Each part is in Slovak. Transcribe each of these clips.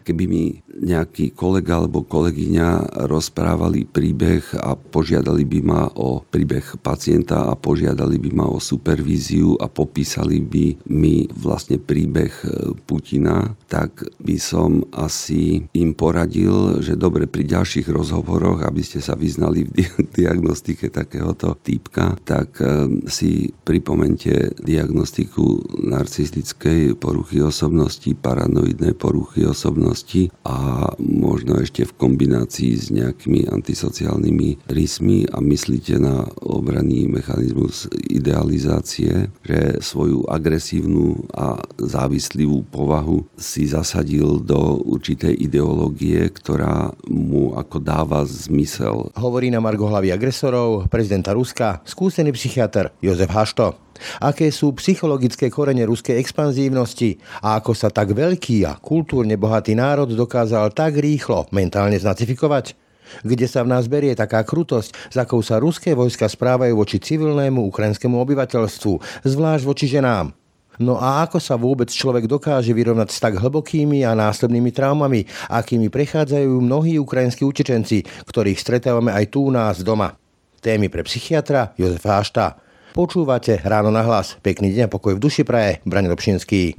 Keby mi nejaký kolega alebo kolegyňa rozprávali príbeh a požiadali by ma o príbeh pacienta a požiadali by ma o supervíziu a popísali by mi vlastne príbeh e, Putina, tak by som asi im poradil, že dobre pri ďalších rozhovoroch, aby ste sa vyznali v diagnostike takéhoto týpka, tak e, si pripomente diagnostiku narcistickej poruchy osobnosti, paranoidnej poruchy osobnosti a možno ešte v kombinácii s nejakými antisociálnymi rysmi a myslíte na obranný mechanizmus idealizácie, že svoju agresívnu a závislivú povahu si zasadil do určitej ideológie, ktorá mu ako dáva zmysel. Hovorí na Margo hlavy agresorov prezidenta Ruska skúsený psychiatr Jozef Hašto aké sú psychologické korene ruskej expanzívnosti a ako sa tak veľký a kultúrne bohatý národ dokázal tak rýchlo mentálne znacifikovať? Kde sa v nás berie taká krutosť, s akou sa ruské vojska správajú voči civilnému ukrajinskému obyvateľstvu, zvlášť voči ženám? No a ako sa vôbec človek dokáže vyrovnať s tak hlbokými a následnými traumami, akými prechádzajú mnohí ukrajinskí utečenci, ktorých stretávame aj tu u nás doma? Témy pre psychiatra Jozefa Hašta. Počúvate Ráno na hlas. Pekný deň a pokoj v duši praje. Brane Dobšinský.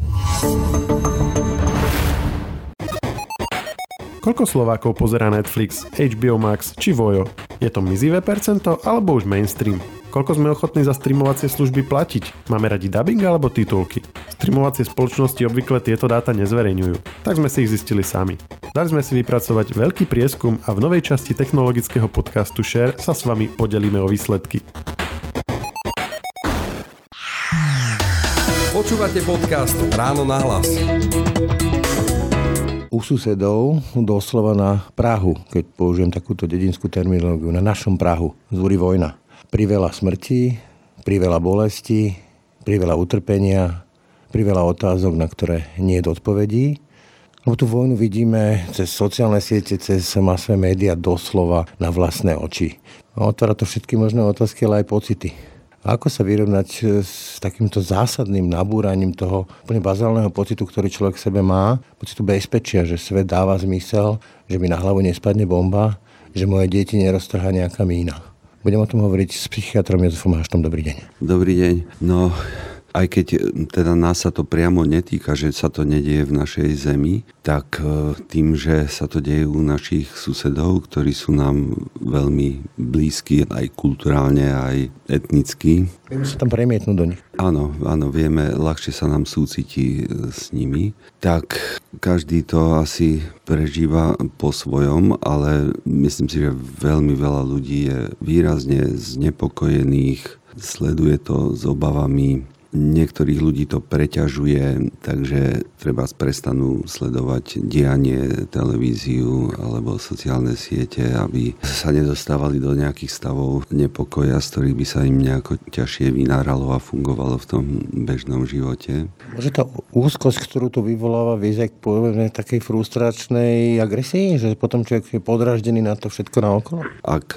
Koľko Slovákov pozera Netflix, HBO Max či Vojo? Je to mizivé percento alebo už mainstream? Koľko sme ochotní za streamovacie služby platiť? Máme radi dubbing alebo titulky? Streamovacie spoločnosti obvykle tieto dáta nezverejňujú, tak sme si ich zistili sami. Dali sme si vypracovať veľký prieskum a v novej časti technologického podcastu Share sa s vami podelíme o výsledky. Počúvate podcast Ráno na hlas. U susedov doslova na Prahu, keď použijem takúto dedinskú terminológiu, na našom Prahu zúri vojna. Priveľa smrti, priveľa bolesti, priveľa utrpenia, priveľa otázok, na ktoré nie je odpovedí. Lebo tú vojnu vidíme cez sociálne siete, cez masové médiá doslova na vlastné oči. Otvára to všetky možné otázky, ale aj pocity ako sa vyrovnať e, s takýmto zásadným nabúraním toho úplne bazálneho pocitu, ktorý človek v sebe má, pocitu bezpečia, že svet dáva zmysel, že mi na hlavu nespadne bomba, že moje deti neroztrhá nejaká mína. Budem o tom hovoriť s psychiatrom Jozefom Haštom. Dobrý deň. Dobrý deň. No, aj keď e, teda nás sa to priamo netýka, že sa to nedieje v našej zemi, tak e, tým, že sa to deje u našich susedov, ktorí sú nám veľmi blízki aj kulturálne, aj etnicky. Vieme sa tam premietnúť do nich. Áno, áno, vieme, ľahšie sa nám súcití e, s nimi. Tak každý to asi prežíva po svojom, ale myslím si, že veľmi veľa ľudí je výrazne znepokojených, sleduje to s obavami Niektorých ľudí to preťažuje, takže treba prestanú sledovať dianie, televíziu alebo sociálne siete, aby sa nedostávali do nejakých stavov nepokoja, z ktorých by sa im nejako ťažšie vynáralo a fungovalo v tom bežnom živote. Môže tá úzkosť, ktorú to vyvoláva, viesť k povedzme takej frustračnej agresii, že potom človek je podraždený na to všetko naokolo? Ak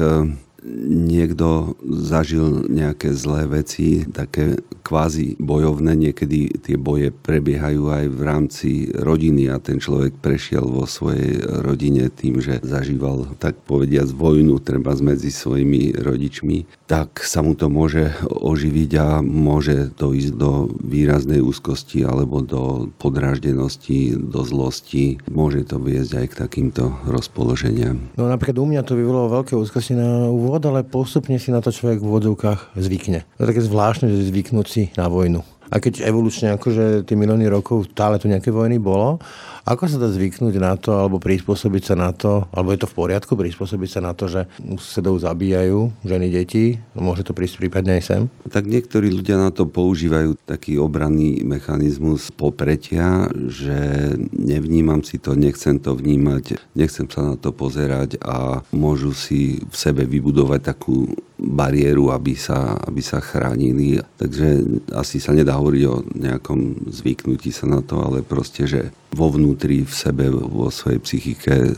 niekto zažil nejaké zlé veci, také kvázi bojovné, niekedy tie boje prebiehajú aj v rámci rodiny a ten človek prešiel vo svojej rodine tým, že zažíval tak povediať vojnu treba medzi svojimi rodičmi, tak sa mu to môže oživiť a môže to ísť do výraznej úzkosti alebo do podráždenosti, do zlosti. Môže to viesť aj k takýmto rozpoloženiam. No napríklad u mňa to vyvolalo veľké úzkosti na úvod úvod, ale postupne si na to človek v vodzovkách zvykne. To je také zvláštne, že zvyknúť si na vojnu. A keď evolučne akože tie milióny rokov stále tu nejaké vojny bolo, ako sa dá zvyknúť na to, alebo prispôsobiť sa na to, alebo je to v poriadku prispôsobiť sa na to, že susedov zabíjajú ženy, deti, môže to prísť prípadne aj sem? Tak niektorí ľudia na to používajú taký obranný mechanizmus popretia, že nevnímam si to, nechcem to vnímať, nechcem sa na to pozerať a môžu si v sebe vybudovať takú bariéru, aby sa, aby sa chránili. Takže asi sa nedá hovoriť o nejakom zvyknutí sa na to, ale proste, že vo vnútri v sebe, vo svojej psychike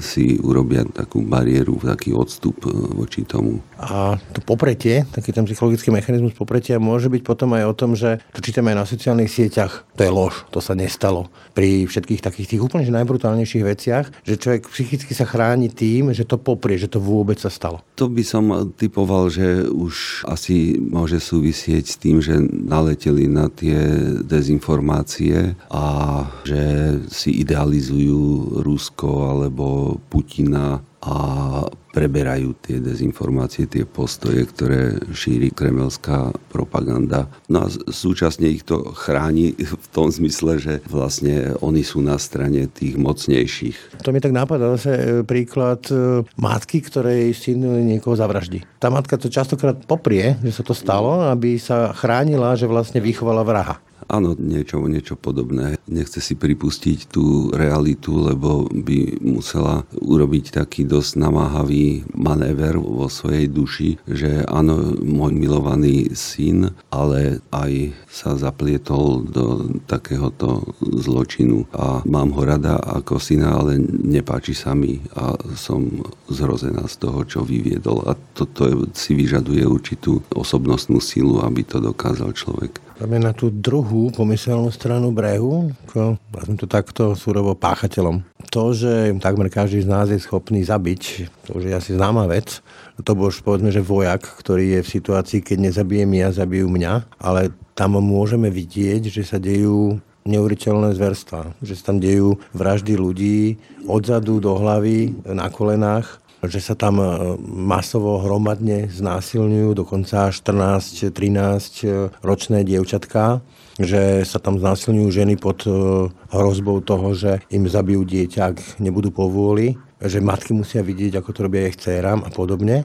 si urobia takú bariéru, taký odstup voči tomu. A to popretie, taký ten psychologický mechanizmus popretia môže byť potom aj o tom, že to čítame aj na sociálnych sieťach. To je lož, to sa nestalo. Pri všetkých takých tých úplne najbrutálnejších veciach, že človek psychicky sa chráni tým, že to poprie, že to vôbec sa stalo. To by som typoval, že už asi môže súvisieť s tým, že naleteli na tie dezinformácie a že si idealizujú Rusko alebo Putina a preberajú tie dezinformácie, tie postoje, ktoré šíri kremelská propaganda. No a súčasne ich to chráni v tom zmysle, že vlastne oni sú na strane tých mocnejších. To mi tak napadá zase e, príklad e, matky, ktorej syn niekoho zavraždí. Tá matka to častokrát poprie, že sa to stalo, aby sa chránila, že vlastne vychovala vraha. Áno, niečo, niečo podobné. Nechce si pripustiť tú realitu, lebo by musela urobiť taký dosť namáhavý manéver vo svojej duši, že áno, môj milovaný syn, ale aj sa zaplietol do takéhoto zločinu a mám ho rada ako syna, ale nepáči sa mi a som zhrozená z toho, čo vyviedol. A toto si vyžaduje určitú osobnostnú silu, aby to dokázal človek. Na tú druhú pomyselnú stranu brehu, ako, to takto súrovo páchateľom. To, že takmer každý z nás je schopný zabiť, to už je asi známa vec, to bol už povedzme, že vojak, ktorý je v situácii, keď nezabijem ja, zabijú mňa, ale tam môžeme vidieť, že sa dejú neuveriteľné zverstva, že sa tam dejú vraždy ľudí odzadu do hlavy, na kolenách, že sa tam e, masovo hromadne znásilňujú, dokonca 14-13 e, ročné dievčatká, že sa tam znásilňujú ženy pod e, hrozbou toho, že im zabijú dieťa, ak nebudú povôli, že matky musia vidieť, ako to robia ich dcerám a podobne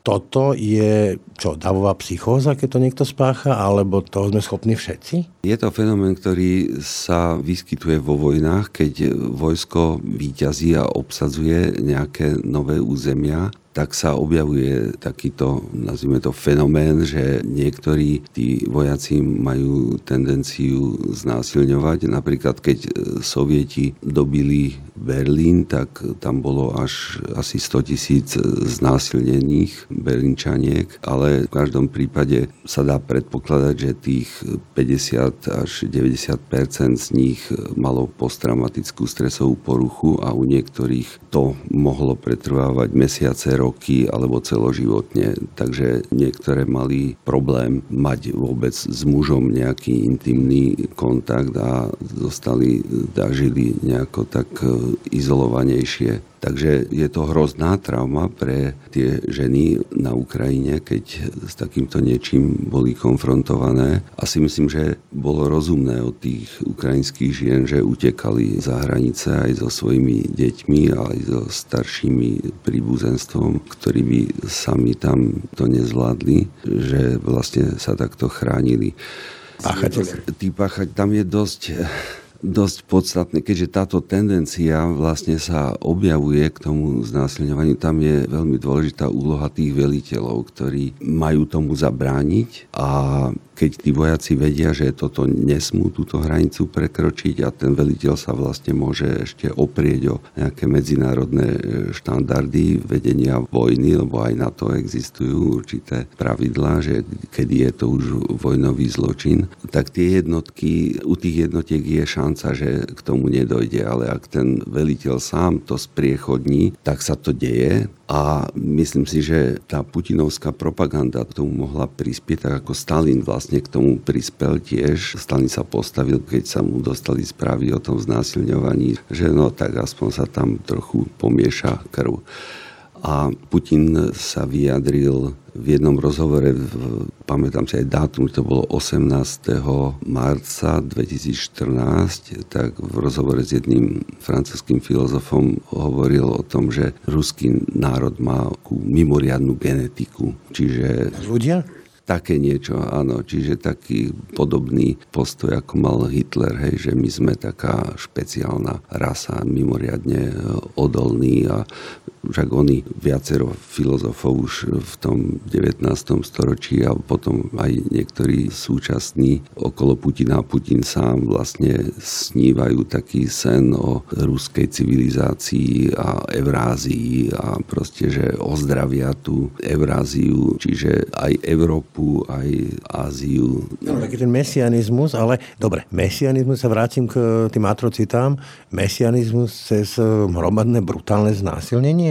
toto je čo, davová psychóza, keď to niekto spácha, alebo toho sme schopní všetci? Je to fenomén, ktorý sa vyskytuje vo vojnách, keď vojsko výťazí a obsadzuje nejaké nové územia tak sa objavuje takýto, nazvime to, fenomén, že niektorí tí vojaci majú tendenciu znásilňovať. Napríklad, keď sovieti dobili Berlín, tak tam bolo až asi 100 tisíc znásilnených berlínčaniek, ale v každom prípade sa dá predpokladať, že tých 50 až 90% z nich malo posttraumatickú stresovú poruchu a u niektorých to mohlo pretrvávať mesiace, roky alebo celoživotne. Takže niektoré mali problém mať vôbec s mužom nejaký intimný kontakt a zostali, dažili nejako tak e, izolovanejšie. Takže je to hrozná trauma pre tie ženy na Ukrajine, keď s takýmto niečím boli konfrontované. A si myslím, že bolo rozumné od tých ukrajinských žien, že utekali za hranice aj so svojimi deťmi, aj so staršími príbuzenstvom, ktorí by sami tam to nezvládli, že vlastne sa takto chránili. Páchateľ. Tí páchať, tam je dosť dosť podstatné, keďže táto tendencia vlastne sa objavuje k tomu znásilňovaniu, tam je veľmi dôležitá úloha tých veliteľov, ktorí majú tomu zabrániť a keď tí vojaci vedia, že toto nesmú túto hranicu prekročiť a ten veliteľ sa vlastne môže ešte oprieť o nejaké medzinárodné e, štandardy vedenia vojny, lebo aj na to existujú určité pravidlá, že kedy je to už vojnový zločin, tak tie jednotky, u tých jednotiek je šanca, že k tomu nedojde, ale ak ten veliteľ sám to spriechodní, tak sa to deje a myslím si, že tá putinovská propaganda k tomu mohla prispieť, tak ako Stalin vlastne k tomu prispel tiež. Stalin sa postavil, keď sa mu dostali správy o tom znásilňovaní, že no tak aspoň sa tam trochu pomieša krv. A Putin sa vyjadril v jednom rozhovore, v, pamätám si aj dátum, to bolo 18. marca 2014, tak v rozhovore s jedným francúzským filozofom hovoril o tom, že ruský národ má mimoriadnú genetiku. Čiže... Ľudia? Také niečo, áno. Čiže taký podobný postoj, ako mal Hitler, hej, že my sme taká špeciálna rasa, mimoriadne odolný a však oni viacero filozofov už v tom 19. storočí a potom aj niektorí súčasní okolo Putina a Putin sám vlastne snívajú taký sen o ruskej civilizácii a Eurázii a proste, že ozdravia tú Euráziu, čiže aj Európu, aj Áziu. No, taký ten mesianizmus, ale dobre, mesianizmus sa vrátim k tým atrocitám. Mesianizmus cez hromadné brutálne znásilnenie.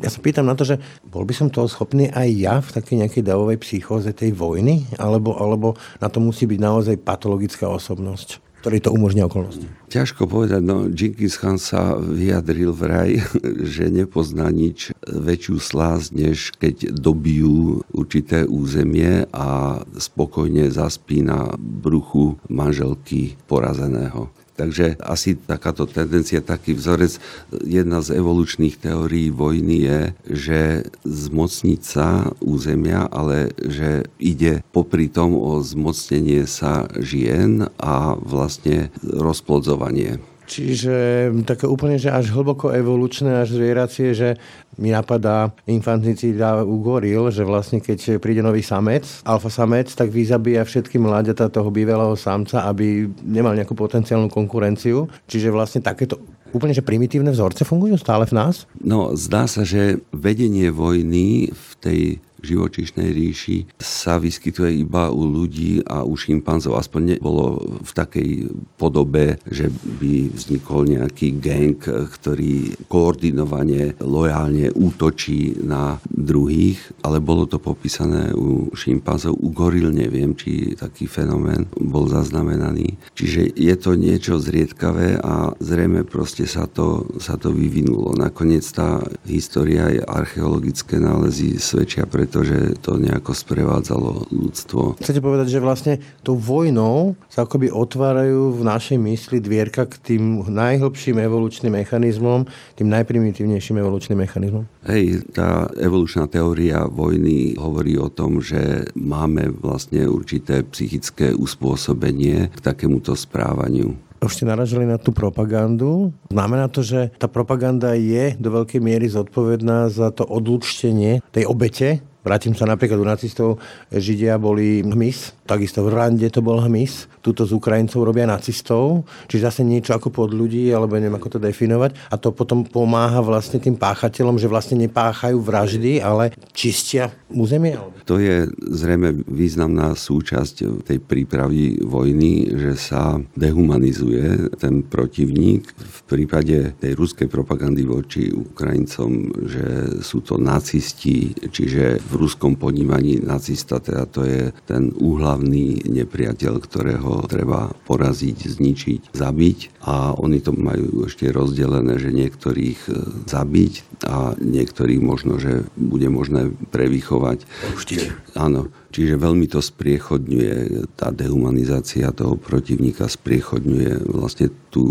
Ja sa pýtam na to, že bol by som toho schopný aj ja v takej nejakej davovej psychóze tej vojny, alebo, alebo na to musí byť naozaj patologická osobnosť ktorý to umožňuje okolnosti? Ťažko povedať, no Genghis Khan sa vyjadril vraj, že nepozná nič väčšiu slás, než keď dobijú určité územie a spokojne zaspí na bruchu manželky porazeného. Takže asi takáto tendencia, taký vzorec, jedna z evolučných teórií vojny je, že zmocniť sa územia, ale že ide popri tom o zmocnenie sa žien a vlastne rozplodzovanie. Čiže také úplne, že až hlboko evolučné, až zvieracie, že mi napadá infanticida u goril, že vlastne keď príde nový samec, alfa samec, tak vyzabíja všetky mláďata toho bývalého samca, aby nemal nejakú potenciálnu konkurenciu. Čiže vlastne takéto úplne, že primitívne vzorce fungujú stále v nás? No, zdá sa, že vedenie vojny v tej živočíšnej ríši sa vyskytuje iba u ľudí a u šimpanzov. Aspoň nebolo v takej podobe, že by vznikol nejaký gang, ktorý koordinovane, lojálne útočí na druhých, ale bolo to popísané u šimpanzov. U goril neviem, či taký fenomén bol zaznamenaný. Čiže je to niečo zriedkavé a zrejme proste sa to, sa to vyvinulo. Nakoniec tá história aj archeologické nálezy svedčia preto, pretože to nejako sprevádzalo ľudstvo. Chcete povedať, že vlastne tou vojnou sa akoby otvárajú v našej mysli dvierka k tým najhlbším evolučným mechanizmom, tým najprimitívnejším evolučným mechanizmom? Hej, tá evolučná teória vojny hovorí o tom, že máme vlastne určité psychické uspôsobenie k takémuto správaniu už ste naražali na tú propagandu. Znamená to, že tá propaganda je do veľkej miery zodpovedná za to odlučtenie tej obete Vrátim sa napríklad u nacistov, Židia boli hmyz, takisto v Rande to bol hmyz, tuto z Ukrajincov robia nacistov, čiže zase niečo ako pod ľudí, alebo neviem ako to definovať. A to potom pomáha vlastne tým páchateľom, že vlastne nepáchajú vraždy, ale čistia územie. To je zrejme významná súčasť tej prípravy vojny, že sa dehumanizuje ten protivník. V prípade tej ruskej propagandy voči Ukrajincom, že sú to nacisti, čiže v ruskom ponímaní nacista, teda to je ten úhlavný nepriateľ, ktorého treba poraziť, zničiť, zabiť a oni to majú ešte rozdelené, že niektorých e, zabiť a niektorých možno, že bude možné prevychovať. Puštiť. Áno, čiže veľmi to spriechodňuje, tá dehumanizácia toho protivníka spriechodňuje vlastne tú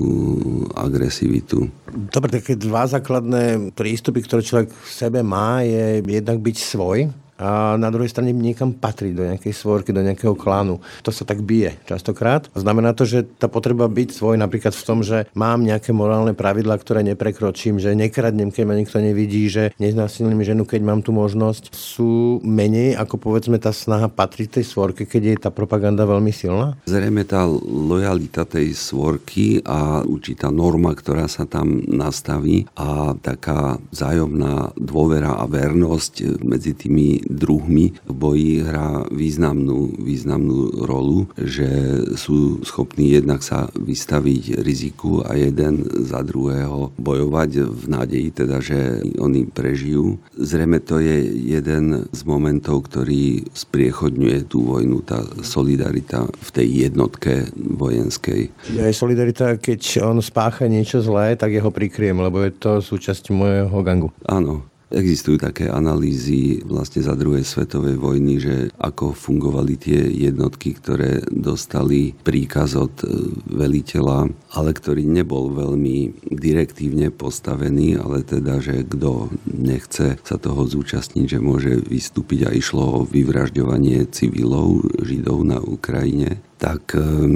agresivitu. Dobre, také dva základné prístupy, ktoré človek v sebe má, je jednak byť svoj, a na druhej strane niekam patrí do nejakej svorky, do nejakého klánu. To sa tak bije častokrát. Znamená to, že tá potreba byť svoj napríklad v tom, že mám nejaké morálne pravidlá, ktoré neprekročím, že nekradnem, keď ma nikto nevidí, že neznásilním ženu, keď mám tú možnosť, sú menej ako povedzme tá snaha patriť tej svorke, keď je tá propaganda veľmi silná? Zrejme tá lojalita tej svorky a určitá norma, ktorá sa tam nastaví a taká vzájomná dôvera a vernosť medzi tými druhmi v boji hrá významnú, významnú rolu, že sú schopní jednak sa vystaviť riziku a jeden za druhého bojovať v nádeji, teda, že oni prežijú. Zrejme to je jeden z momentov, ktorý spriechodňuje tú vojnu, tá solidarita v tej jednotke vojenskej. Je solidarita, keď on spácha niečo zlé, tak jeho prikriem, lebo je to súčasť môjho gangu. Áno, Existujú také analýzy vlastne za druhej svetovej vojny, že ako fungovali tie jednotky, ktoré dostali príkaz od e, veliteľa, ale ktorý nebol veľmi direktívne postavený, ale teda, že kto nechce sa toho zúčastniť, že môže vystúpiť a išlo o vyvražďovanie civilov, židov na Ukrajine tak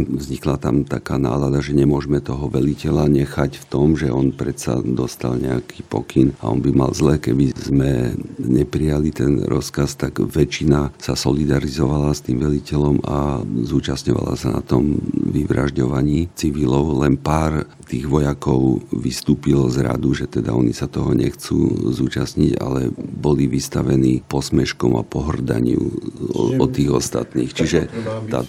vznikla tam taká nálada, že nemôžeme toho veliteľa nechať v tom, že on predsa dostal nejaký pokyn a on by mal zle, keby sme neprijali ten rozkaz, tak väčšina sa solidarizovala s tým veliteľom a zúčastňovala sa na tom vyvražďovaní civilov. Len pár tých vojakov vystúpilo z radu, že teda oni sa toho nechcú zúčastniť, ale boli vystavení posmeškom a pohrdaniu od tých ostatných. Čiže tá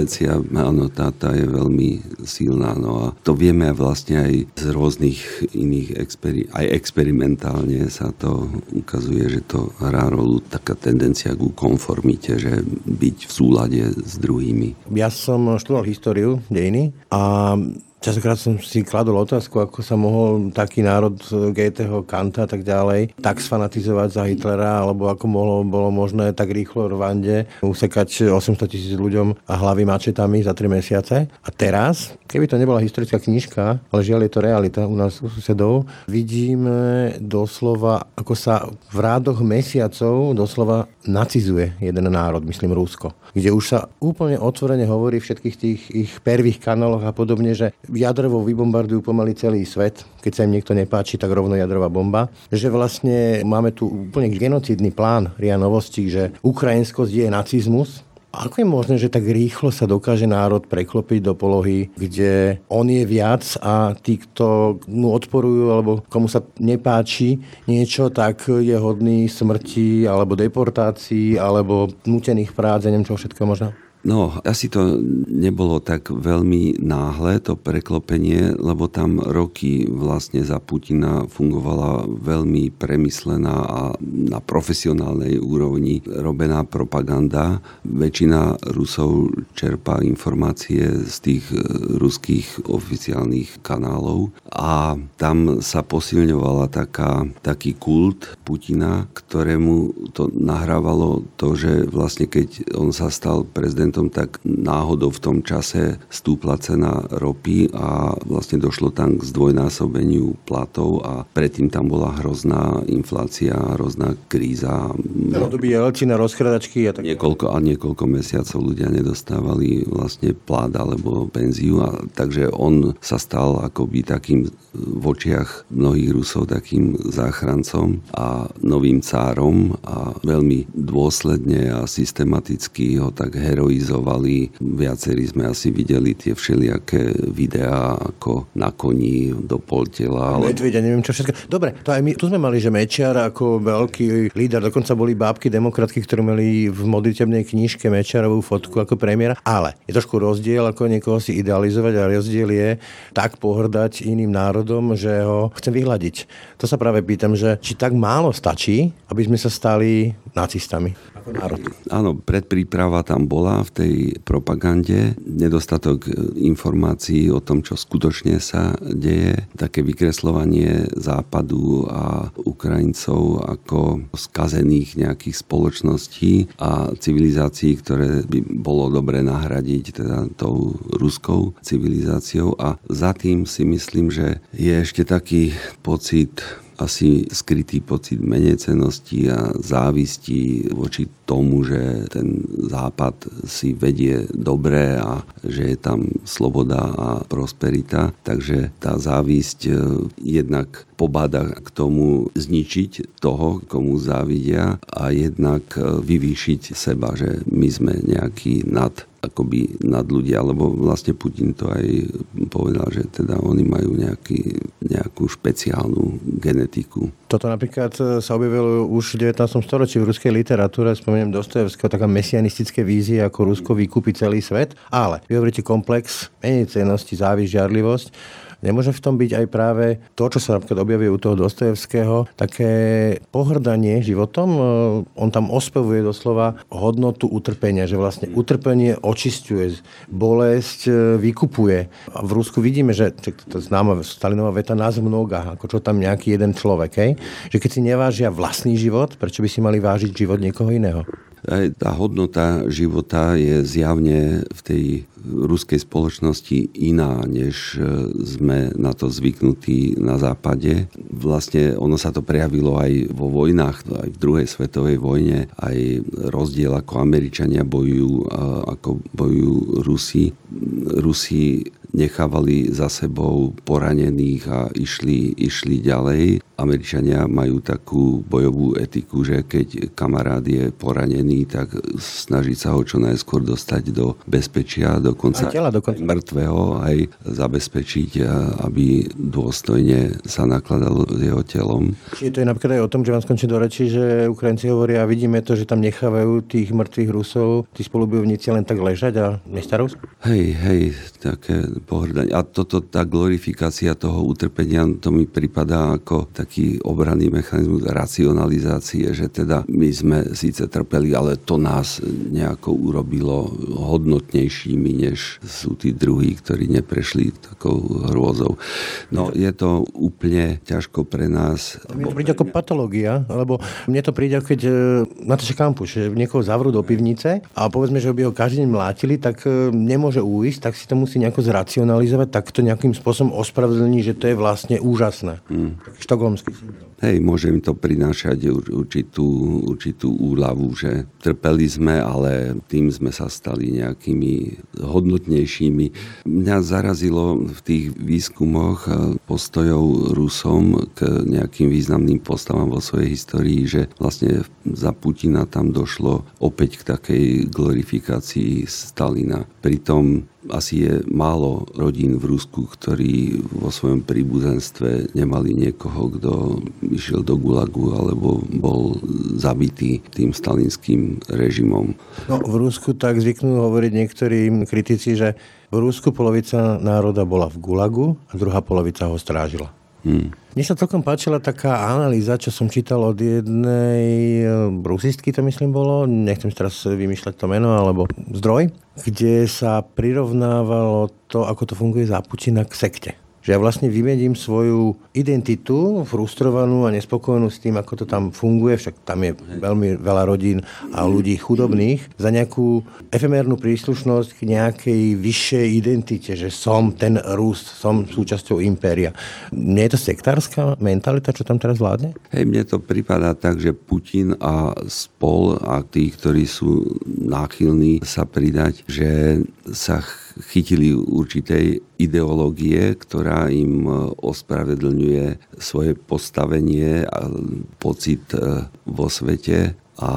tendencia, áno, tá, tá je veľmi silná. No a to vieme vlastne aj z rôznych iných experi- aj experimentálne sa to ukazuje, že to hrá rolu taká tendencia ku konformite, že byť v súlade s druhými. Ja som študoval históriu, dejiny a Častokrát som si kladol otázku, ako sa mohol taký národ Goetheho, Kanta a tak ďalej tak sfanatizovať za Hitlera, alebo ako mohlo, bolo možné tak rýchlo v Rwande usekať 800 tisíc ľuďom a hlavy mačetami za 3 mesiace. A teraz, keby to nebola historická knižka, ale žiaľ je to realita u nás u susedov, vidíme doslova, ako sa v rádoch mesiacov doslova nacizuje jeden národ, myslím Rusko, kde už sa úplne otvorene hovorí v všetkých tých ich prvých kanáloch a podobne, že jadrovo vybombardujú pomaly celý svet, keď sa im niekto nepáči, tak rovno jadrová bomba. Že vlastne máme tu úplne genocidný plán RIA Novosti, že ukrajinskosť je nacizmus, ako je možné, že tak rýchlo sa dokáže národ preklopiť do polohy, kde on je viac a tí, kto mu odporujú alebo komu sa nepáči niečo, tak je hodný smrti alebo deportácií alebo nutených prác, neviem čo všetko možno? No, asi to nebolo tak veľmi náhle, to preklopenie, lebo tam roky vlastne za Putina fungovala veľmi premyslená a na profesionálnej úrovni robená propaganda. Väčšina Rusov čerpá informácie z tých e, ruských oficiálnych kanálov a tam sa posilňovala taká, taký kult Putina, ktorému to nahrávalo to, že vlastne keď on sa stal prezident prezidentom, tak náhodou v tom čase stúpla cena ropy a vlastne došlo tam k zdvojnásobeniu platov a predtým tam bola hrozná inflácia, hrozná kríza. No, Jelcina, rozchradačky a tak. Niekoľko a niekoľko mesiacov ľudia nedostávali vlastne plát alebo penziu a takže on sa stal akoby takým v očiach mnohých Rusov takým záchrancom a novým cárom a veľmi dôsledne a systematicky ho tak heroizovali realizovali. Viacerí sme asi videli tie všelijaké videá, ako na koni do pol tela. Ale... Medvedia, neviem čo všetko. Dobre, to aj my, tu sme mali, že Mečiar ako veľký líder, dokonca boli bábky demokratky, ktoré mali v modlitebnej knižke Mečiarovú fotku ako premiéra, ale je trošku rozdiel, ako niekoho si idealizovať a rozdiel je tak pohrdať iným národom, že ho chcem vyhľadiť. To sa práve pýtam, že či tak málo stačí, aby sme sa stali nacistami ako národ. Áno, predpríprava tam bola v tej propagande, nedostatok informácií o tom, čo skutočne sa deje, také vykreslovanie západu a Ukrajincov ako skazených nejakých spoločností a civilizácií, ktoré by bolo dobre nahradiť teda tou ruskou civilizáciou. A za tým si myslím, že je ešte taký pocit asi skrytý pocit menecenosti a závisti voči tomu, že ten západ si vedie dobre a že je tam sloboda a prosperita. Takže tá závisť e, jednak pobáda k tomu zničiť toho, komu závidia a jednak e, vyvýšiť seba, že my sme nejaký nad akoby nad ľudia, lebo vlastne Putin to aj povedal, že teda oni majú nejaký, nejakú špeciálnu genetiku. Toto napríklad e, sa objavilo už v 19. storočí v ruskej literatúre, spomeniem Dostojevského, taká mesianistické vízie, ako Rusko vykúpi celý svet, ale vy hovoríte komplex, menej cenosti, závisť, žiarlivosť Nemôže v tom byť aj práve to, čo sa napríklad objavuje u toho Dostojevského, také pohrdanie životom. E, on tam ospevuje doslova hodnotu utrpenia, že vlastne utrpenie očistuje, bolesť e, vykupuje. A v Rusku vidíme, že to je známa Stalinová veta nás mnoga, ako čo tam nejaký jeden človek, hej? že keď si nevážia vlastný život, prečo by si mali vážiť život niekoho iného? Aj tá hodnota života je zjavne v tej ruskej spoločnosti iná, než e, sme na to zvyknutí na západe. Vlastne ono sa to prejavilo aj vo vojnách, aj v druhej svetovej vojne, aj rozdiel ako Američania bojujú, ako bojujú Rusi. Rusi nechávali za sebou poranených a išli, išli ďalej. Američania majú takú bojovú etiku, že keď kamarát je poranený, tak snaží sa ho čo najskôr dostať do bezpečia, dokonca, aj tela, dokonca. mŕtvého, aj zabezpečiť, aby dôstojne sa nakladalo s jeho telom. Čiže to je napríklad aj o tom, že vám skončí do reči, že Ukrajinci hovoria, a vidíme to, že tam nechávajú tých mŕtvych Rusov, tí spolubojovníci len tak ležať a nestarovsť? Hej, hej, také pohrdanie. A toto, tá glorifikácia toho utrpenia, to mi pripadá ako taký obranný mechanizmus racionalizácie, že teda my sme síce trpeli, ale to nás nejako urobilo hodnotnejšími, než sú tí druhí, ktorí neprešli takou hrôzou. No je to úplne ťažko pre nás. Mne to príde ako patológia, lebo mne to príde, keď e, Matúša Kampuš niekoho zavrú do pivnice a povedzme, že by ho každý deň mlátili, tak e, nemôže újsť, tak si to musí nejako zracionalizovať zracionalizovať, tak to nejakým spôsobom ospravedlní, že to je vlastne úžasné. Mm. Štokholmský syndrom. Hej, môže im to prinášať určitú, určitú úľavu, že trpeli sme, ale tým sme sa stali nejakými hodnotnejšími. Mňa zarazilo v tých výskumoch postojov Rusom k nejakým významným postavám vo svojej histórii, že vlastne za Putina tam došlo opäť k takej glorifikácii Stalina. Pritom asi je málo rodín v Rusku, ktorí vo svojom príbuzenstve nemali niekoho, kto išiel do Gulagu alebo bol zabitý tým stalinským režimom. No, v Rusku tak zvyknú hovoriť niektorí kritici, že v Rusku polovica národa bola v Gulagu a druhá polovica ho strážila. Hmm. Mne sa celkom páčila taká analýza, čo som čítal od jednej eh, rusistky, to myslím bolo, nechcem teraz vymýšľať to meno, alebo zdroj, kde sa prirovnávalo to, ako to funguje za Putina k sekte že ja vlastne vymedím svoju identitu, frustrovanú a nespokojnú s tým, ako to tam funguje, však tam je veľmi veľa rodín a ľudí chudobných, za nejakú efemérnu príslušnosť k nejakej vyššej identite, že som ten Rus, som súčasťou impéria. Nie je to sektárska mentalita, čo tam teraz vládne? Hej, mne to prípada tak, že Putin a spol a tí, ktorí sú náchylní sa pridať, že sa chytili určitej ideológie, ktorá im e, ospravedlňuje svoje postavenie a pocit e, vo svete. A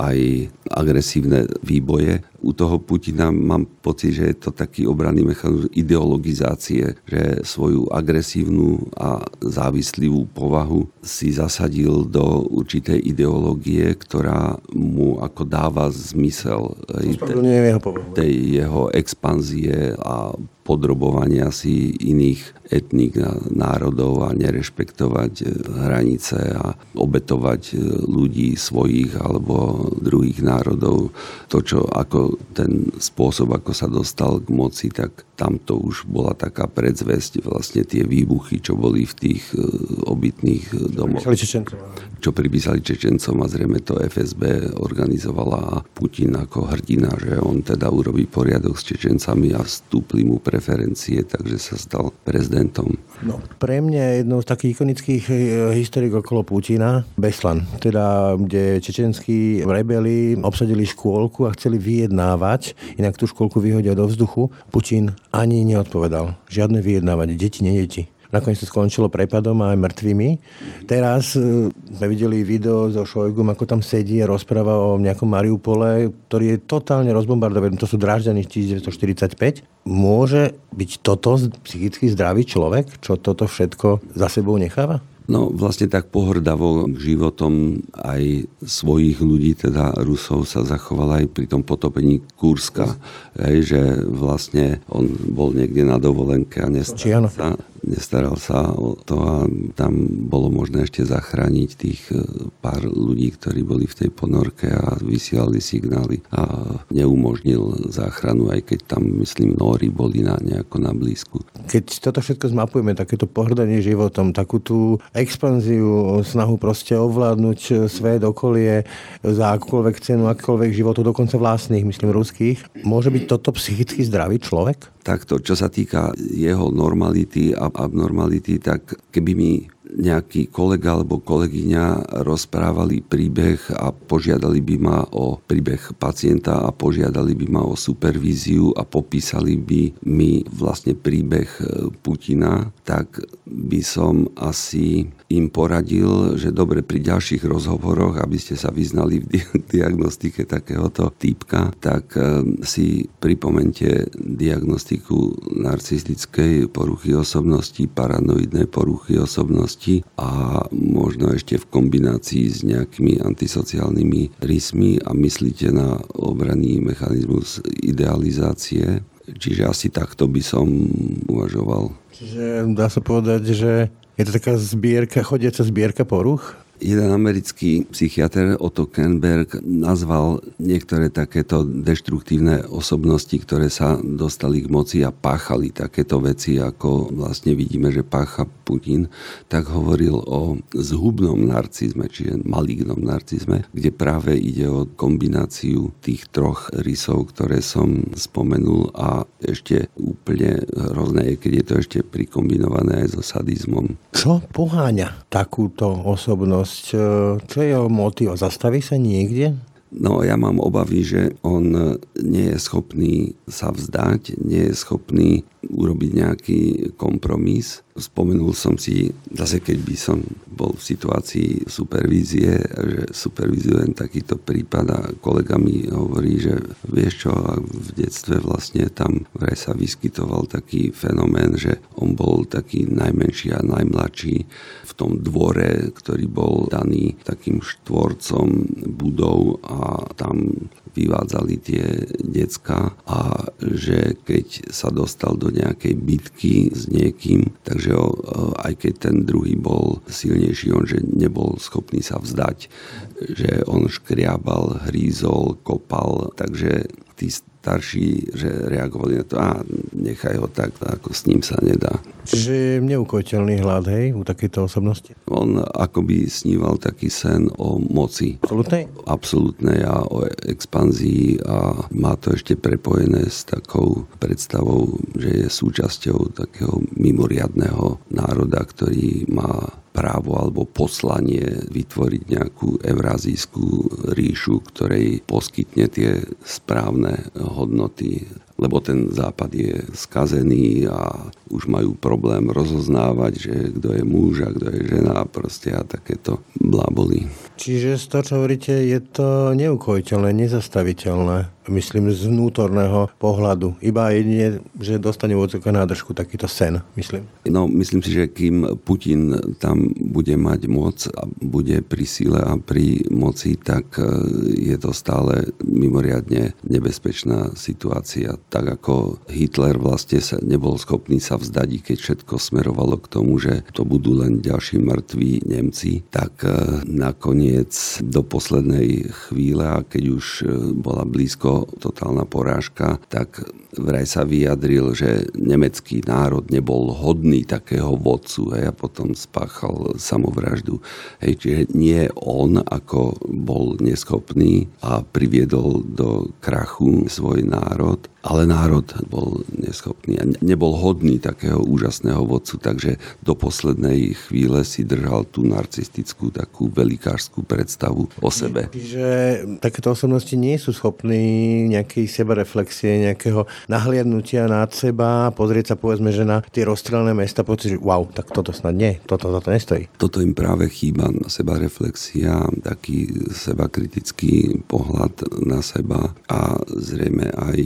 aj agresívne výboje. U toho Putina mám pocit, že je to taký obranný mechanizmus ideologizácie, že svoju agresívnu a závislivú povahu si zasadil do určitej ideológie, ktorá mu ako dáva zmysel tej, jeho, tej jeho expanzie a podrobovania si iných etník a národov a nerešpektovať e, hranice a obetovať e, ľudí svojich alebo druhých národov. To, čo ako ten spôsob, ako sa dostal k moci, tak tamto už bola taká predzvesť, vlastne tie výbuchy, čo boli v tých e, obytných domoch. Čo pripísali Čečencom a zrejme to FSB organizovala a Putin ako hrdina, že on teda urobí poriadok s Čečencami a stúpli mu pre preferencie, takže sa stal prezidentom. No, pre mňa jednou z takých ikonických eh, historik okolo Putina Beslan, teda kde čečenskí rebeli obsadili škôlku a chceli vyjednávať, inak tú škôlku vyhodia do vzduchu. Putin ani neodpovedal. Žiadne vyjednávanie, deti, nie deti. Nakoniec to skončilo prepadom a aj mŕtvými. Teraz e, sme videli video so Šojgum, ako tam sedí a rozpráva o nejakom Mariupole, ktorý je totálne rozbombardovaný. To sú Drážďany 1945. Môže byť toto psychicky zdravý človek, čo toto všetko za sebou necháva? No vlastne tak pohrdavo životom aj svojich ľudí, teda Rusov sa zachoval aj pri tom potopení Kurska. Hej, že vlastne on bol niekde na dovolenke a nestal sa nestaral sa o to a tam bolo možné ešte zachrániť tých e, pár ľudí, ktorí boli v tej ponorke a vysielali signály a neumožnil záchranu, aj keď tam, myslím, nóri boli na nejako na blízku. Keď toto všetko zmapujeme, takéto pohrdanie životom, takú tú expanziu, snahu proste ovládnuť svet, okolie za akúkoľvek cenu, akýkoľvek životu, dokonca vlastných, myslím, ruských, môže byť toto psychicky zdravý človek? Takto, čo sa týka jeho normality a abnormality, tak keby mi nejaký kolega alebo kolegyňa rozprávali príbeh a požiadali by ma o príbeh pacienta a požiadali by ma o supervíziu a popísali by mi vlastne príbeh Putina, tak by som asi im poradil, že dobre pri ďalších rozhovoroch, aby ste sa vyznali v diagnostike takéhoto týpka, tak eh, si pripomente diagnostiku narcistickej poruchy osobnosti, paranoidnej poruchy osobnosti a možno ešte v kombinácii s nejakými antisociálnymi rysmi a myslíte na obranný mechanizmus idealizácie. Čiže asi takto by som uvažoval. Čiže dá sa povedať, že je to taká zbierka, chodiaca zbierka poruch? Jeden americký psychiatr Otto Kernberg nazval niektoré takéto deštruktívne osobnosti, ktoré sa dostali k moci a páchali takéto veci, ako vlastne vidíme, že pácha Putin, tak hovoril o zhubnom narcizme, čiže malignom narcizme, kde práve ide o kombináciu tých troch rysov, ktoré som spomenul a ešte úplne hrozné je, keď je to ešte prikombinované aj so sadizmom. Čo poháňa takúto osobnosť? E, čo je jeho motiv? Zastaví sa niekde? No ja mám obavy, že on nie je schopný sa vzdať, nie je schopný urobiť nejaký kompromis. Spomenul som si, zase keď by som bol v situácii supervízie, že supervizujem takýto prípad a kolega mi hovorí, že vieš čo, v detstve vlastne tam vraj sa vyskytoval taký fenomén, že on bol taký najmenší a najmladší v tom dvore, ktorý bol daný takým štvorcom budov a tam vyvádzali tie decka a že keď sa dostal do nejakej bitky s niekým, takže aj keď ten druhý bol silnejší, on že nebol schopný sa vzdať, že on škriabal, hrízol, kopal, takže tí starší, že reagovali na to, a nechaj ho tak, ako s ním sa nedá. Čiže je neukojiteľný hlad, hej, u takejto osobnosti? On akoby sníval taký sen o moci. Absolutnej? Absolutnej a o expanzii a má to ešte prepojené s takou predstavou, že je súčasťou takého mimoriadného národa, ktorý má právo alebo poslanie vytvoriť nejakú eurázijskú ríšu, ktorej poskytne tie správne hodnoty lebo ten západ je skazený a už majú problém rozoznávať, že kto je muž a kto je žena proste a takéto bláboli. Čiže z toho, čo hovoríte, je to neukojiteľné, nezastaviteľné myslím, z vnútorného pohľadu. Iba jedine, že dostane odzok nádržku, takýto sen, myslím. No, myslím si, že kým Putin tam bude mať moc a bude pri síle a pri moci, tak e, je to stále mimoriadne nebezpečná situácia. Tak ako Hitler vlastne sa nebol schopný sa vzdať, keď všetko smerovalo k tomu, že to budú len ďalší mŕtvi Nemci, tak e, nakoniec do poslednej chvíle, a keď už e, bola blízko totálna porážka, tak vraj sa vyjadril, že nemecký národ nebol hodný takého vodcu hej, a potom spáchal samovraždu. Hej, čiže nie on ako bol neschopný a priviedol do krachu svoj národ, ale národ bol neschopný a nebol hodný takého úžasného vodcu, takže do poslednej chvíle si držal tú narcistickú takú velikárskú predstavu o sebe. Čiže takéto osobnosti nie sú schopní nejakej sebareflexie, nejakého nahliadnutia nad seba, pozrieť sa povedzme, že na tie rozstrelené mesta, pocit, že wow, tak toto snad nie, toto za to nestojí. Toto im práve chýba, sebareflexia, taký sebakritický pohľad na seba a zrejme aj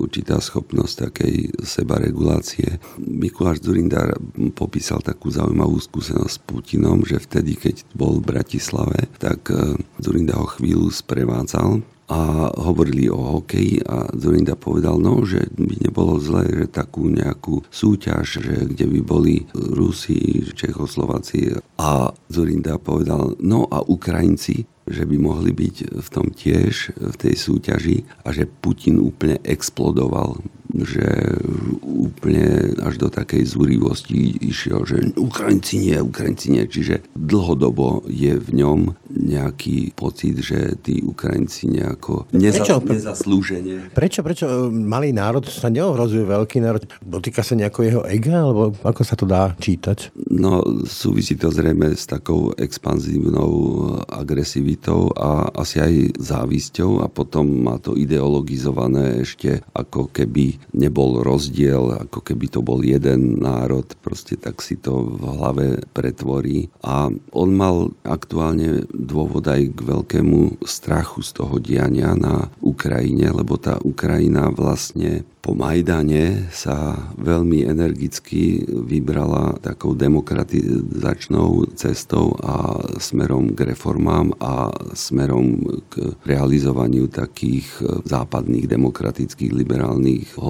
určitá schopnosť takej sebaregulácie. Mikuláš Zurindar popísal takú zaujímavú skúsenosť s Putinom, že vtedy, keď bol v Bratislave, tak Zurinda ho chvíľu sprevádzal a hovorili o hokeji a Zurinda povedal, no, že by nebolo zlé, že takú nejakú súťaž, že kde by boli Rusi, Čechoslováci a Zurinda povedal, no a Ukrajinci, že by mohli byť v tom tiež, v tej súťaži a že Putin úplne explodoval že úplne až do takej zúrivosti išiel, že Ukrajinci nie, Ukrajinci nie. Čiže dlhodobo je v ňom nejaký pocit, že tí Ukrajinci nejako neza, prečo? nezaslúžene. Prečo, prečo malý národ sa neohrozuje veľký národ? Dotýka sa nejako jeho ega, alebo ako sa to dá čítať? No, súvisí to zrejme s takou expanzívnou agresivitou a asi aj závisťou a potom má to ideologizované ešte ako keby nebol rozdiel, ako keby to bol jeden národ, proste tak si to v hlave pretvorí. A on mal aktuálne dôvod aj k veľkému strachu z toho diania na Ukrajine, lebo tá Ukrajina vlastne po Majdane sa veľmi energicky vybrala takou demokratizačnou cestou a smerom k reformám a smerom k realizovaniu takých západných demokratických liberálnych hodnot.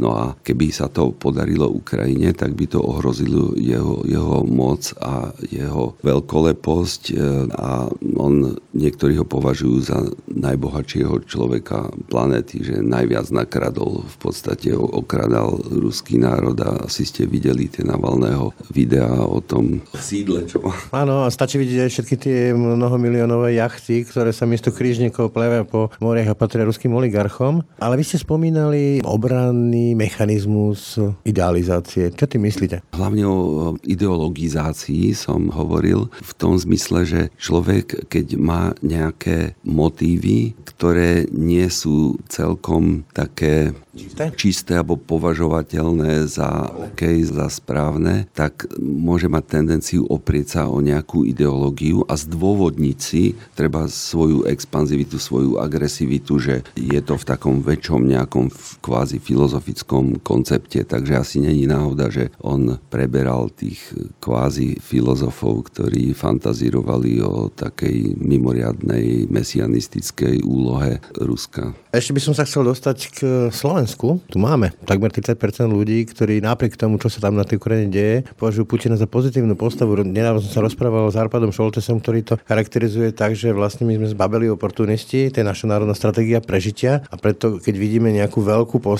No a keby sa to podarilo Ukrajine, tak by to ohrozilo jeho, jeho moc a jeho veľkoleposť e, a on, niektorí ho považujú za najbohatšieho človeka planety, že najviac nakradol v podstate okradal ruský národ a asi ste videli tie Navalného videá o tom sídle, čo Áno, a stačí vidieť aj všetky tie mnohomiliónové jachty, ktoré sa miesto krížnikov plevia po moriach a patria ruským oligarchom. Ale vy ste spomínali obranný mechanizmus idealizácie. Čo ty myslíte? Hlavne o ideologizácii som hovoril v tom zmysle, že človek, keď má nejaké motívy, ktoré nie sú celkom také čisté, čisté alebo považovateľné za OK, za správne, tak môže mať tendenciu oprieť sa o nejakú ideológiu a zdôvodniť si treba svoju expanzivitu, svoju agresivitu, že je to v takom väčšom nejakom kvázi filozofickom koncepte, takže asi není náhoda, že on preberal tých kvázi filozofov, ktorí fantazírovali o takej mimoriadnej mesianistickej úlohe Ruska. Ešte by som sa chcel dostať k Slovensku. Tu máme takmer 30% ľudí, ktorí napriek tomu, čo sa tam na tej Ukrajine deje, považujú Putina za pozitívnu postavu. Nedávno som sa rozprával s Arpadom Šoltesom, ktorý to charakterizuje tak, že vlastne my sme zbabeli oportunisti, to je naša národná stratégia prežitia a preto, keď vidíme nejakú veľkú postavu,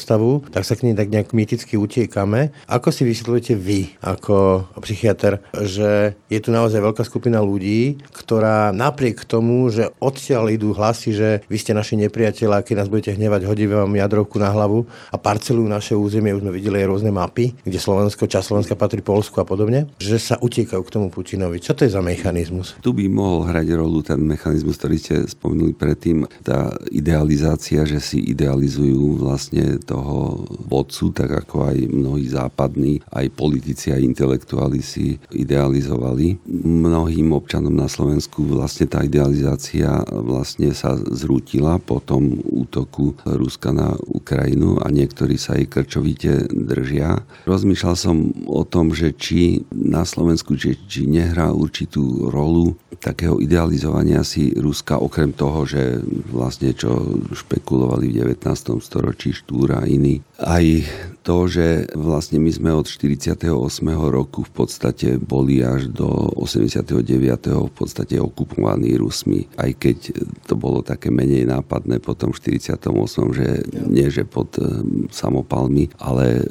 tak sa k nej tak nejak mýticky utiekame. Ako si vysvetľujete vy, ako psychiatr, že je tu naozaj veľká skupina ľudí, ktorá napriek tomu, že odtiaľ idú hlasy, že vy ste naši nepriatelia, keď nás budete hnevať, hodíme vám jadrovku na hlavu a parcelujú naše územie, už sme videli aj rôzne mapy, kde Slovensko, čas Slovenska patrí Polsku a podobne, že sa utiekajú k tomu Putinovi. Čo to je za mechanizmus? Tu by mohol hrať rolu ten mechanizmus, ktorý ste spomenuli predtým, tá idealizácia, že si idealizujú vlastne toho vodcu, tak ako aj mnohí západní, aj politici, aj intelektuáli si idealizovali. Mnohým občanom na Slovensku vlastne tá idealizácia vlastne sa zrútila po tom útoku Ruska na Ukrajinu a niektorí sa jej krčovite držia. Rozmýšľal som o tom, že či na Slovensku, či, či nehrá určitú rolu takého idealizovania si Ruska, okrem toho, že vlastne čo špekulovali v 19. storočí Štúra iní. Aj to, že vlastne my sme od 48. roku v podstate boli až do 89. v podstate okupovaní Rusmi, aj keď to bolo také menej nápadné potom v 48. že nie, že pod eh, samopalmi, ale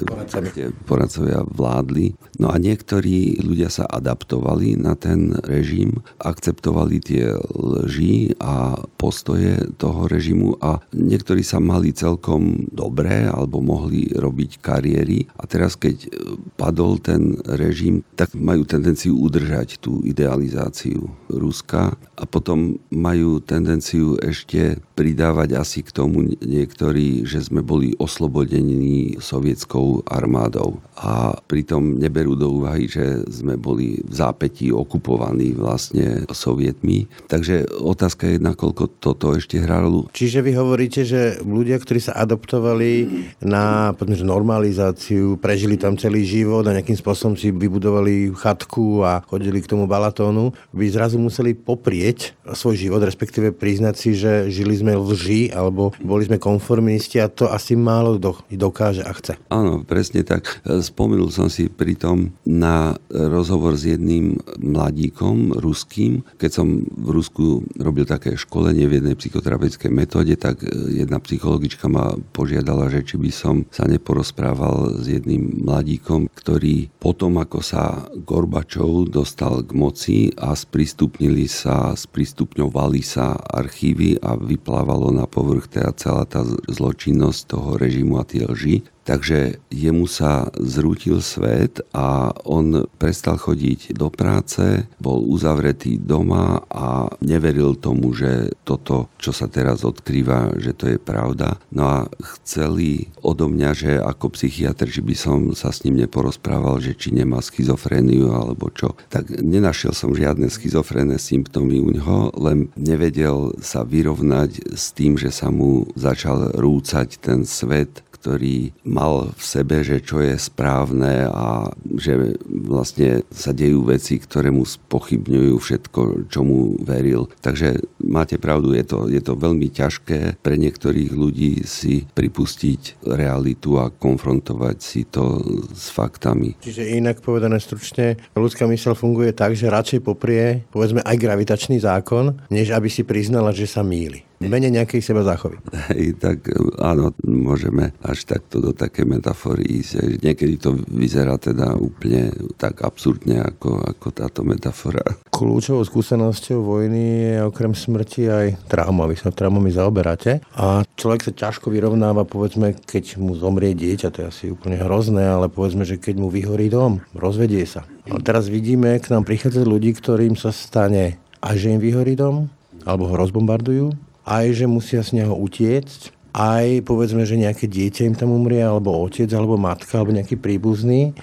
poradcovia vládli. No a niektorí ľudia sa adaptovali na ten režim, akceptovali tie lži a postoje toho režimu a niektorí sa mali celkom dobré alebo mohli robiť kariéry. A teraz, keď padol ten režim, tak majú tendenciu udržať tú idealizáciu Ruska a potom majú tendenciu ešte pridávať asi k tomu niektorí, že sme boli oslobodení sovietskou armádou. A pritom neberú do úvahy, že sme boli v zápätí okupovaní vlastne sovietmi. Takže otázka je, nakoľko toto ešte hralo. Čiže vy hovoríte, že ľudia, ktorí sa adoptovali na že normalizáciu, prežili tam celý život a nejakým spôsobom si vybudovali chatku a chodili k tomu balatónu, by zrazu museli poprieť svoj život, respektíve priznať si, že žili sme lži alebo boli sme konformisti a to asi málo dokáže a chce. Áno, presne tak. Spomenul som si pritom na rozhovor s jedným mladíkom ruským. Keď som v Rusku robil také školenie v jednej psychoterapeutickej metóde, tak jedna psychologička ma požiadala, že či by som sa neporozprával s jedným mladíkom, ktorý potom, ako sa Gorbačov dostal k moci a sprístupnili sa, sprístupňovali sa archívy a vyplávalo na povrch teda celá tá zločinnosť toho režimu a tie lži, Takže jemu sa zrútil svet a on prestal chodiť do práce, bol uzavretý doma a neveril tomu, že toto, čo sa teraz odkrýva, že to je pravda. No a chceli odo mňa, že ako psychiatr, že by som sa s ním neporozprával, že či nemá schizofréniu alebo čo. Tak nenašiel som žiadne schizofrénne symptómy u neho, len nevedel sa vyrovnať s tým, že sa mu začal rúcať ten svet ktorý mal v sebe, že čo je správne a že vlastne sa dejú veci, ktoré mu spochybňujú všetko, čo mu veril. Takže máte pravdu, je to, je to veľmi ťažké pre niektorých ľudí si pripustiť realitu a konfrontovať si to s faktami. Čiže inak povedané stručne, ľudská mysel funguje tak, že radšej poprie, povedzme, aj gravitačný zákon, než aby si priznala, že sa míli v mene nejakej seba záchovy. Hej, tak áno, môžeme až takto do také metafory ísť. Niekedy to vyzerá teda úplne tak absurdne ako, ako táto metafora. Kľúčovou skúsenosťou vojny je okrem smrti aj trauma. Vy sa traumami zaoberáte a človek sa ťažko vyrovnáva, povedzme, keď mu zomrie dieťa, to je asi úplne hrozné, ale povedzme, že keď mu vyhorí dom, rozvedie sa. A teraz vidíme, k nám prichádzajú ľudí, ktorým sa stane a že im vyhorí dom, alebo ho rozbombardujú, aj že musia z neho utiecť, aj povedzme, že nejaké dieťa im tam umrie, alebo otec, alebo matka, alebo nejaký príbuzný,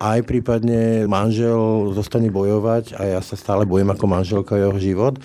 aj prípadne manžel zostane bojovať a ja sa stále bojím ako manželka jeho život.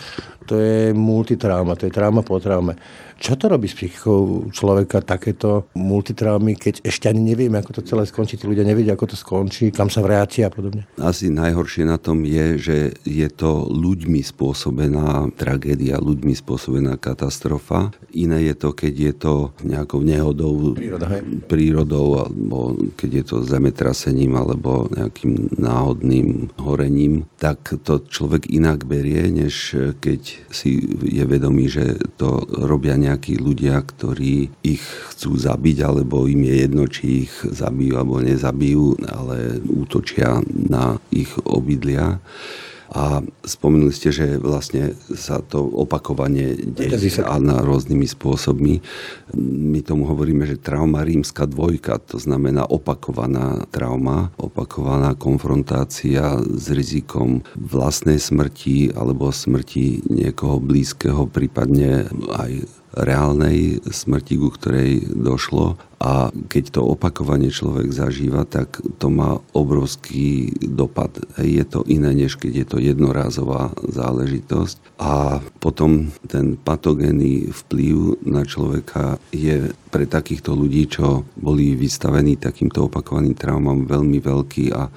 To je multitrauma, to je trauma po traume. Čo to robí s psychikou človeka, takéto multitraumy, keď ešte ani nevieme, ako to celé skončí, tí ľudia nevedia, ako to skončí, kam sa vráti a podobne? Asi najhoršie na tom je, že je to ľuďmi spôsobená tragédia, ľuďmi spôsobená katastrofa. Iné je to, keď je to nejakou nehodou, Príroda, hej. prírodou, alebo keď je to zemetrasením, alebo nejakým náhodným horením, tak to človek inak berie, než keď si je vedomý, že to robia nejakí ľudia, ktorí ich chcú zabiť, alebo im je jedno, či ich zabijú alebo nezabijú, ale útočia na ich obydlia. A spomenuli ste, že vlastne sa to opakovane deje a na rôznymi spôsobmi. My tomu hovoríme, že trauma rímska dvojka, to znamená opakovaná trauma, opakovaná konfrontácia s rizikom vlastnej smrti alebo smrti niekoho blízkeho, prípadne aj reálnej smrti, ku ktorej došlo a keď to opakovane človek zažíva, tak to má obrovský dopad. Je to iné, než keď je to jednorázová záležitosť a potom ten patogénny vplyv na človeka je pre takýchto ľudí, čo boli vystavení takýmto opakovaným traumám veľmi veľký a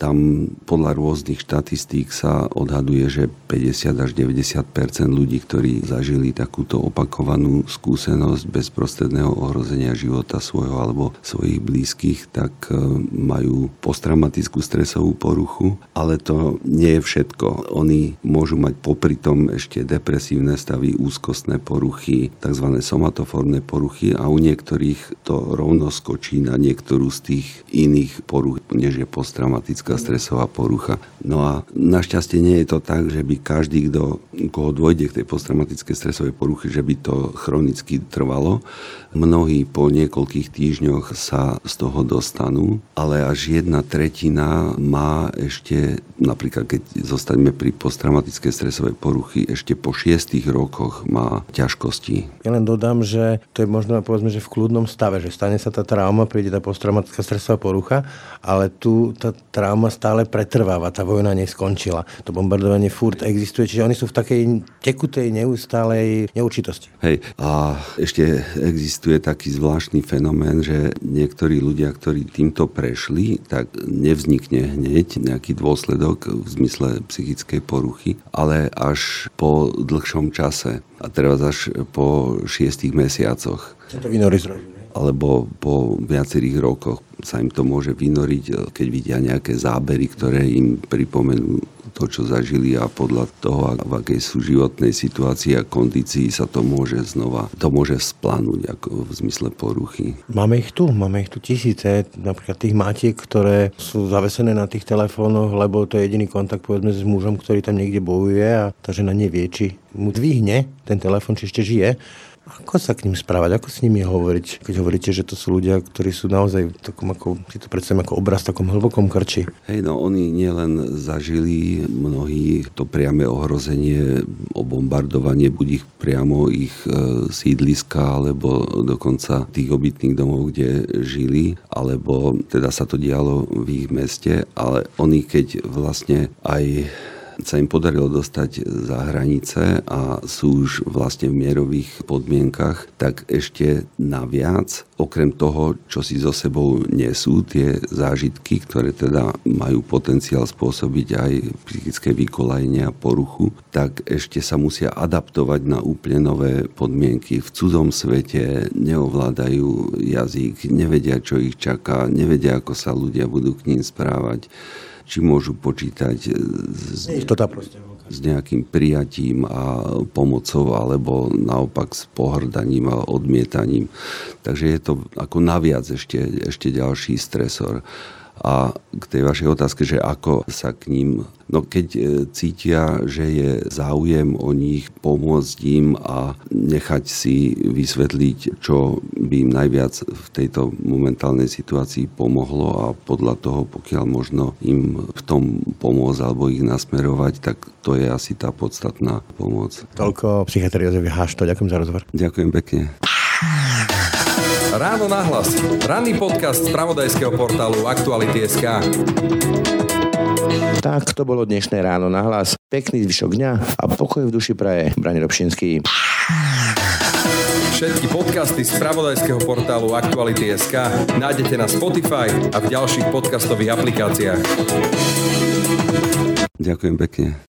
tam podľa rôznych štatistík sa odhaduje, že 50 až 90% ľudí, ktorí zažili takúto opakovanú skúsenosť bezprostredného ohrozenia života svojho alebo svojich blízkych, tak e, majú posttraumatickú stresovú poruchu, ale to nie je všetko. Oni môžu mať popri tom ešte depresívne stavy, úzkostné poruchy, tzv. somatoformné poruchy a u niektorých to rovno skočí na niektorú z tých iných poruch než je posttraumatická stresová porucha. No a našťastie nie je to tak, že by každý, kto, koho dôjde k tej posttraumatickej stresovej poruche, že by to chronicky trvalo. Mnohí po niekoľkých týždňoch sa z toho dostanú, ale až jedna tretina má ešte, napríklad keď zostaneme pri posttraumatickej stresovej poruchy, ešte po šiestých rokoch má ťažkosti. Ja len dodám, že to je možno povedzme, že v kľudnom stave, že stane sa tá trauma, príde tá posttraumatická stresová porucha, ale tu tá trauma stále pretrváva, tá vojna neskončila. To bombardovanie furt existuje, čiže oni sú v takej tekutej, neustálej neurčitosti. Hej, a ešte existuje taký zvláštny fenomén, že niektorí ľudia, ktorí týmto prešli, tak nevznikne hneď nejaký dôsledok v zmysle psychickej poruchy, ale až po dlhšom čase. A teraz až po šiestich mesiacoch. Čo to vynorí z rodiny? Alebo po viacerých rokoch sa im to môže vynoriť, keď vidia nejaké zábery, ktoré im pripomenú to, čo zažili a podľa toho, v akej sú životnej situácii a kondícii sa to môže znova, to môže splanúť ako v zmysle poruchy. Máme ich tu, máme ich tu tisíce, napríklad tých matiek, ktoré sú zavesené na tých telefónoch, lebo to je jediný kontakt povedzme s mužom, ktorý tam niekde bojuje a tá žena nevie, či mu dvihne ten telefón, či ešte žije ako sa k ním správať, ako s nimi hovoriť, keď hovoríte, že to sú ľudia, ktorí sú naozaj v takom ako, si to predstavím ako obraz v takom hlbokom krči. Hej, no oni nielen zažili mnohí to priame ohrozenie, o bombardovanie, buď ich priamo ich e, sídliska, alebo dokonca tých obytných domov, kde žili, alebo teda sa to dialo v ich meste, ale oni keď vlastne aj sa im podarilo dostať za hranice a sú už vlastne v mierových podmienkach, tak ešte naviac, okrem toho, čo si so sebou nesú, tie zážitky, ktoré teda majú potenciál spôsobiť aj psychické vykolajenie a poruchu, tak ešte sa musia adaptovať na úplne nové podmienky. V cudzom svete neovládajú jazyk, nevedia, čo ich čaká, nevedia, ako sa ľudia budú k ním správať či môžu počítať s, s nejakým prijatím a pomocou, alebo naopak s pohrdaním a odmietaním. Takže je to ako naviac ešte, ešte ďalší stresor. A k tej vašej otázke, že ako sa k ním, no keď e, cítia, že je záujem o nich, pomôcť im a nechať si vysvetliť, čo by im najviac v tejto momentálnej situácii pomohlo a podľa toho, pokiaľ možno im v tom pomôcť alebo ich nasmerovať, tak to je asi tá podstatná pomoc. Toľko psychiatrie Jozef Hašto, ďakujem za rozhovor. Ďakujem pekne. Ráno nahlas. Ranný podcast z pravodajského portálu Aktuality.sk. Tak to bolo dnešné ráno na hlas. Pekný zvyšok dňa a pokoj v duši praje. Brani Robšinský. Všetky podcasty z pravodajského portálu Aktuality.sk nájdete na Spotify a v ďalších podcastových aplikáciách. Ďakujem pekne.